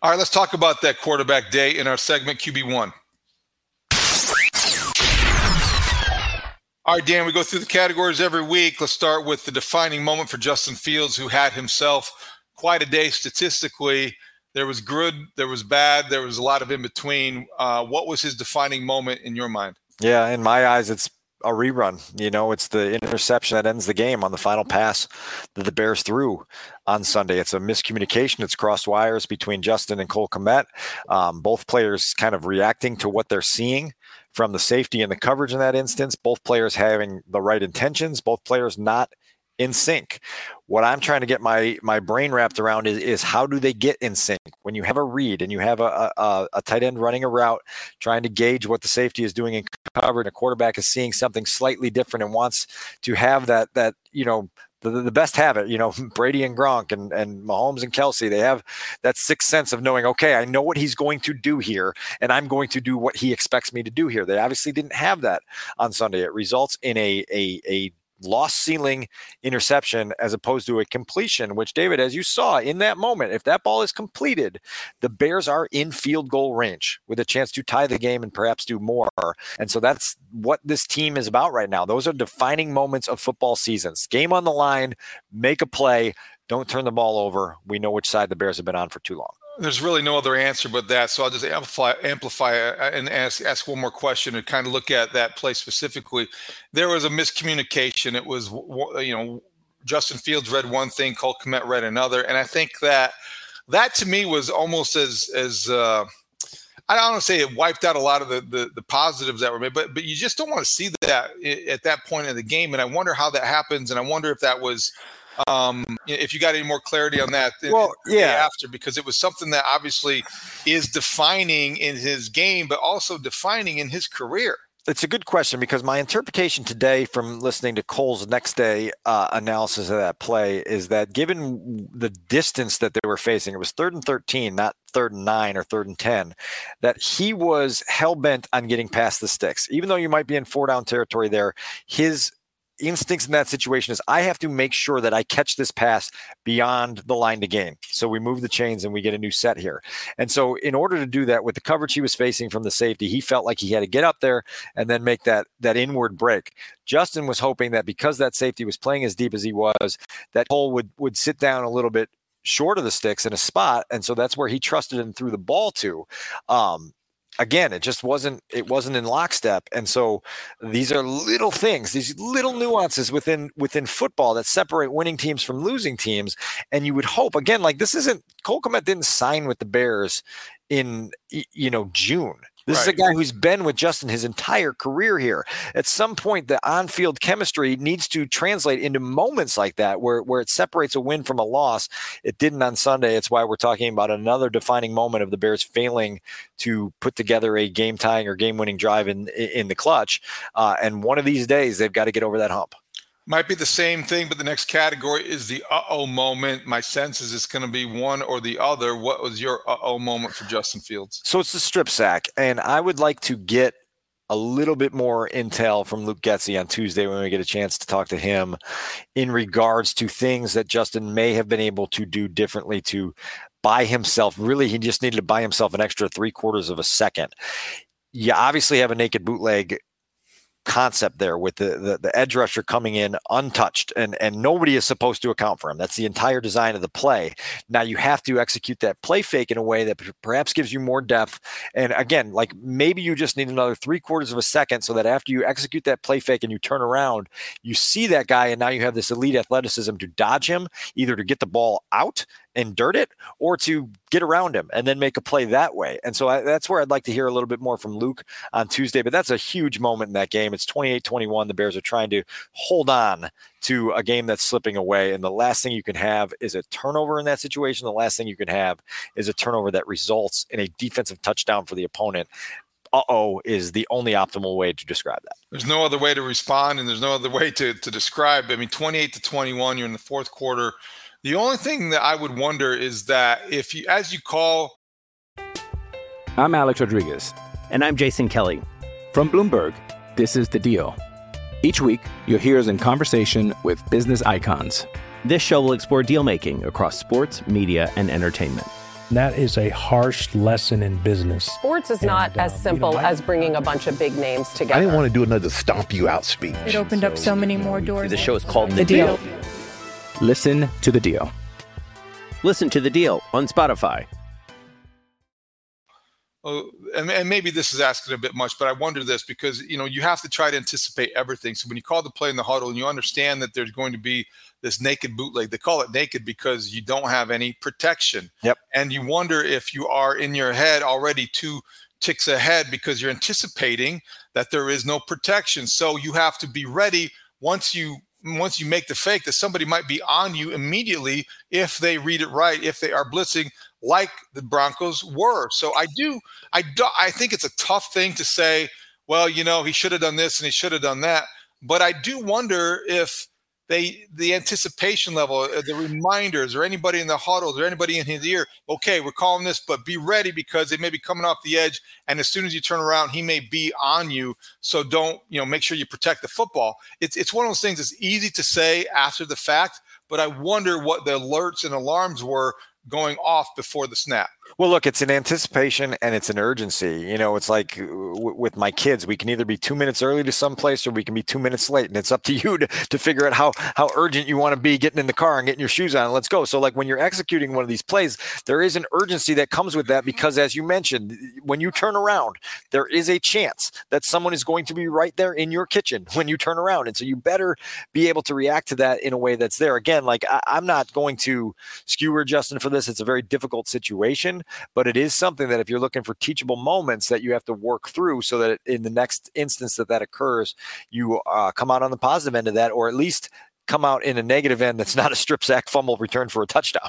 All right, let's talk about that quarterback day in our segment QB1. All right, Dan, we go through the categories every week. Let's start with the defining moment for Justin Fields, who had himself quite a day statistically. There was good, there was bad, there was a lot of in between. Uh, what was his defining moment in your mind? Yeah, in my eyes, it's a rerun. You know, it's the interception that ends the game on the final pass that the Bears threw on Sunday. It's a miscommunication. It's crossed wires between Justin and Cole Kmet. Um, both players kind of reacting to what they're seeing from the safety and the coverage in that instance. Both players having the right intentions. Both players not in sync. What I'm trying to get my my brain wrapped around is, is how do they get in sync when you have a read and you have a, a, a tight end running a route, trying to gauge what the safety is doing in cover, and a quarterback is seeing something slightly different and wants to have that that you know the, the best have it. You know, Brady and Gronk and, and Mahomes and Kelsey, they have that sixth sense of knowing, okay, I know what he's going to do here, and I'm going to do what he expects me to do here. They obviously didn't have that on Sunday. It results in a a, a lost ceiling interception as opposed to a completion, which David, as you saw in that moment, if that ball is completed, the Bears are in field goal range with a chance to tie the game and perhaps do more. And so that's what this team is about right now. Those are defining moments of football seasons. Game on the line, make a play, don't turn the ball over. We know which side the Bears have been on for too long. There's really no other answer but that. So I'll just amplify, amplify uh, and ask, ask one more question and kind of look at that play specifically. There was a miscommunication. It was, you know, Justin Fields read one thing, Cole Kmet read another, and I think that that to me was almost as as uh, I don't want to say it wiped out a lot of the, the the positives that were made, but but you just don't want to see that at that point in the game, and I wonder how that happens, and I wonder if that was um if you got any more clarity on that Well, yeah. after because it was something that obviously is defining in his game but also defining in his career It's a good question because my interpretation today from listening to Cole's next day uh, analysis of that play is that given the distance that they were facing, it was third and 13, not third and nine or third and 10, that he was hell bent on getting past the sticks. Even though you might be in four down territory there, his instincts in that situation is I have to make sure that I catch this pass beyond the line to gain. So we move the chains and we get a new set here. And so in order to do that with the coverage he was facing from the safety, he felt like he had to get up there and then make that that inward break. Justin was hoping that because that safety was playing as deep as he was, that Cole would would sit down a little bit short of the sticks in a spot, and so that's where he trusted and threw the ball to. Um, again, it just wasn't it wasn't in lockstep, and so these are little things, these little nuances within within football that separate winning teams from losing teams. And you would hope again, like this isn't Cole Kmet didn't sign with the Bears in you know June. This is a guy who's been with Justin his entire career here. At some point, the on-field chemistry needs to translate into moments like that, where where it separates a win from a loss. It didn't on Sunday. It's why we're talking about another defining moment of the Bears failing to put together a game-tying or game-winning drive in in the clutch. Uh, and one of these days, they've got to get over that hump. Might be the same thing, but the next category is the uh oh moment. My sense is it's going to be one or the other. What was your uh oh moment for Justin Fields? So it's the strip sack, and I would like to get a little bit more intel from Luke Getsy on Tuesday when we get a chance to talk to him in regards to things that Justin may have been able to do differently to buy himself. Really, he just needed to buy himself an extra three quarters of a second. You obviously have a naked bootleg concept there with the, the, the edge rusher coming in untouched and and nobody is supposed to account for him. That's the entire design of the play. Now you have to execute that play fake in a way that perhaps gives you more depth. And again like maybe you just need another three quarters of a second so that after you execute that play fake and you turn around you see that guy and now you have this elite athleticism to dodge him either to get the ball out and dirt it or to get around him and then make a play that way. And so I, that's where I'd like to hear a little bit more from Luke on Tuesday. But that's a huge moment in that game. It's 28 21. The Bears are trying to hold on to a game that's slipping away. And the last thing you can have is a turnover in that situation. The last thing you can have is a turnover that results in a defensive touchdown for the opponent uh oh is the only optimal way to describe that. There's no other way to respond, and there's no other way to, to describe. I mean, 28 to 21, you're in the fourth quarter. The only thing that I would wonder is that if you, as you call. I'm Alex Rodriguez. And I'm Jason Kelly. From Bloomberg, this is The Deal. Each week, you'll hear us in conversation with business icons. This show will explore deal making across sports, media, and entertainment. That is a harsh lesson in business. Sports is and, not uh, as simple you know, as bringing a bunch of big names together. I didn't want to do another stomp you out speech. It opened so, up so many more doors. The show is called The, the deal. deal. Listen to the deal. Listen to the deal on Spotify. Oh, and, and maybe this is asking a bit much, but I wonder this because you know you have to try to anticipate everything. So when you call the play in the huddle and you understand that there's going to be this naked bootleg, they call it naked because you don't have any protection. Yep. And you wonder if you are in your head already two ticks ahead because you're anticipating that there is no protection. So you have to be ready once you once you make the fake that somebody might be on you immediately if they read it right if they are blitzing like the Broncos were. So I do I do I think it's a tough thing to say well you know he should have done this and he should have done that. But I do wonder if they the anticipation level, uh, the reminders, or anybody in the huddles, or anybody in his ear. Okay, we're calling this, but be ready because they may be coming off the edge, and as soon as you turn around, he may be on you. So don't you know? Make sure you protect the football. It's it's one of those things. It's easy to say after the fact, but I wonder what the alerts and alarms were going off before the snap. Well, look, it's an anticipation and it's an urgency. You know, it's like uh, w- with my kids, we can either be two minutes early to some place or we can be two minutes late, and it's up to you to, to figure out how how urgent you want to be getting in the car and getting your shoes on. And let's go. So, like when you're executing one of these plays, there is an urgency that comes with that because, as you mentioned, when you turn around, there is a chance that someone is going to be right there in your kitchen when you turn around, and so you better be able to react to that in a way that's there. Again, like I, I'm not going to skewer Justin for this; it's a very difficult situation but it is something that if you're looking for teachable moments that you have to work through so that in the next instance that that occurs, you uh, come out on the positive end of that, or at least come out in a negative end that's not a strip sack fumble return for a touchdown.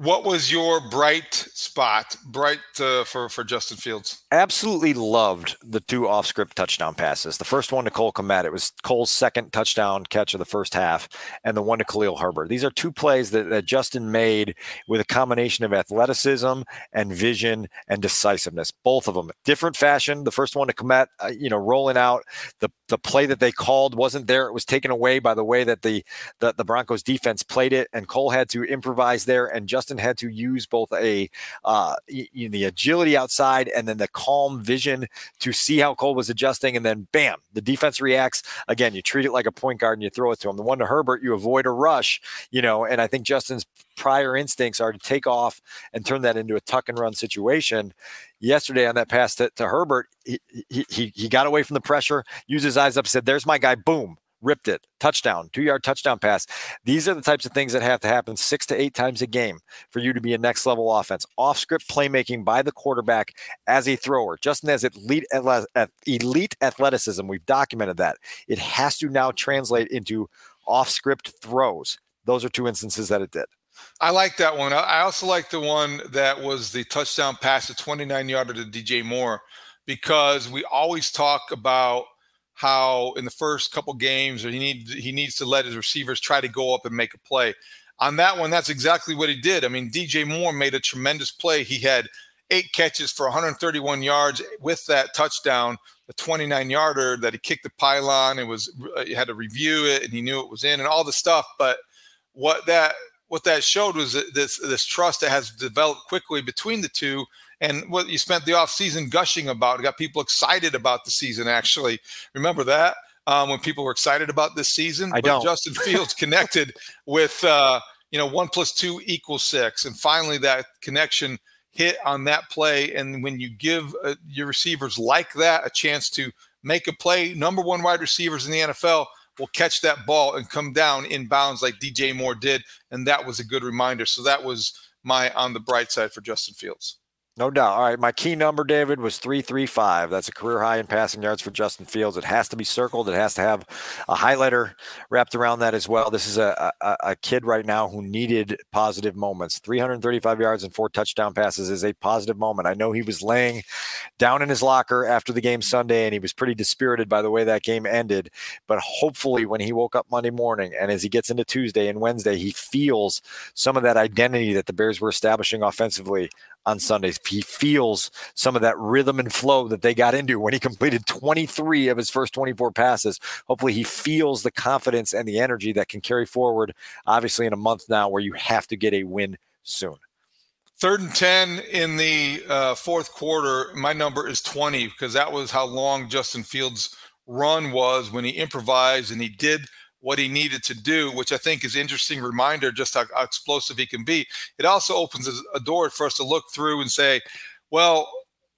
What was your bright spot, bright uh, for for Justin Fields? Absolutely loved the two off script touchdown passes. The first one to Cole Kmet, it was Cole's second touchdown catch of the first half, and the one to Khalil Herbert. These are two plays that, that Justin made with a combination of athleticism and vision and decisiveness. Both of them, different fashion. The first one to Kmet, uh, you know, rolling out the the play that they called wasn't there. It was taken away by the way that the the, the Broncos defense played it, and Cole had to improvise there, and Justin had to use both a uh, the agility outside and then the calm vision to see how Cole was adjusting, and then bam, the defense reacts. Again, you treat it like a point guard and you throw it to him. The one to Herbert, you avoid a rush, you know, and I think Justin's prior instincts are to take off and turn that into a tuck and run situation. Yesterday on that pass to, to Herbert, he, he, he got away from the pressure, used his eyes up, said, There's my guy, boom ripped it, touchdown, two yard touchdown pass. These are the types of things that have to happen six to eight times a game for you to be a next level offense. Off script playmaking by the quarterback as a thrower. Justin has elite, elite athleticism. We've documented that. It has to now translate into off script throws. Those are two instances that it did. I like that one. I also like the one that was the touchdown pass, the 29 yarder to DJ Moore, because we always talk about how in the first couple games he needs he needs to let his receivers try to go up and make a play. On that one, that's exactly what he did. I mean, DJ Moore made a tremendous play. He had eight catches for 131 yards with that touchdown, the 29 yarder that he kicked the pylon. It was uh, he had to review it and he knew it was in and all the stuff. But what that what that showed was this this trust that has developed quickly between the two and what you spent the offseason gushing about. It got people excited about the season, actually. Remember that? Um, when people were excited about this season? I don't. Justin Fields connected with, uh, you know, one plus two equals six. And finally, that connection hit on that play. And when you give uh, your receivers like that a chance to make a play, number one wide receivers in the NFL will catch that ball and come down in bounds like DJ Moore did. And that was a good reminder. So that was my on the bright side for Justin Fields. No doubt. All right. My key number, David, was 335. That's a career high in passing yards for Justin Fields. It has to be circled. It has to have a highlighter wrapped around that as well. This is a, a, a kid right now who needed positive moments. 335 yards and four touchdown passes is a positive moment. I know he was laying down in his locker after the game Sunday and he was pretty dispirited by the way that game ended. But hopefully, when he woke up Monday morning and as he gets into Tuesday and Wednesday, he feels some of that identity that the Bears were establishing offensively on Sundays. He feels some of that rhythm and flow that they got into when he completed 23 of his first 24 passes. Hopefully, he feels the confidence and the energy that can carry forward, obviously, in a month now where you have to get a win soon. Third and 10 in the uh, fourth quarter, my number is 20 because that was how long Justin Fields' run was when he improvised and he did – what he needed to do, which I think is interesting reminder just how, how explosive he can be. It also opens a door for us to look through and say, well,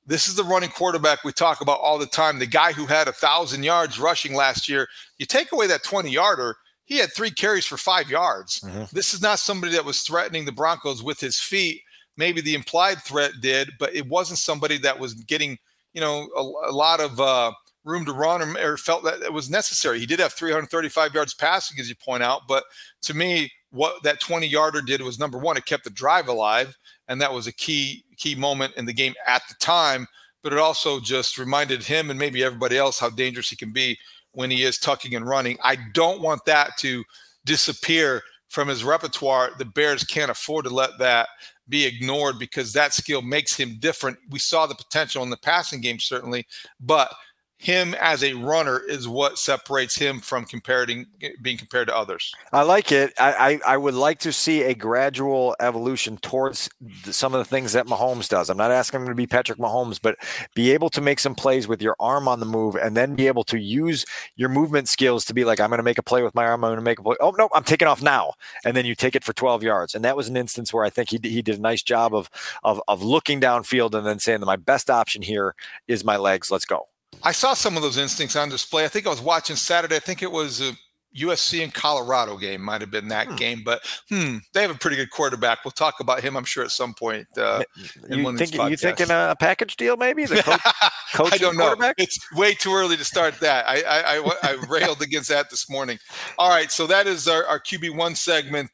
this is the running quarterback we talk about all the time. The guy who had a thousand yards rushing last year. You take away that 20 yarder, he had three carries for five yards. Mm-hmm. This is not somebody that was threatening the Broncos with his feet. Maybe the implied threat did, but it wasn't somebody that was getting, you know, a, a lot of uh, room to run or, felt that it was necessary. He did have 335 yards passing, as you point out, but to me, what that 20 yarder did was number one, it kept the drive alive, and that was a key key moment in the game at the time. But it also just reminded him and maybe everybody else how dangerous he can be when he is tucking and running. I don't want that to disappear from his repertoire. The Bears can't afford to let that be ignored because that skill makes him different. We saw the potential in the passing game, certainly, but him as a runner is what separates him from comparing being compared to others. I like it. I, I, I would like to see a gradual evolution towards some of the things that Mahomes does. I'm not asking him to be Patrick Mahomes, but be able to make some plays with your arm on the move and then be able to use your movement skills to be like, I'm going to make a play with my arm. I'm going to make a play. Oh, no, I'm taking off now. And then you take it for 12 yards. And that was an instance where I think he, he did a nice job of, of, of looking downfield and then saying that my best option here is my legs. Let's go. I saw some of those instincts on display. I think I was watching Saturday. I think it was a USC and Colorado game. Might have been that hmm. game, but hmm, they have a pretty good quarterback. We'll talk about him, I'm sure, at some point. Uh, you, think, you thinking a package deal, maybe? The coach, coach I don't know. It's way too early to start that. I, I, I, I railed against that this morning. All right, so that is our, our QB one segment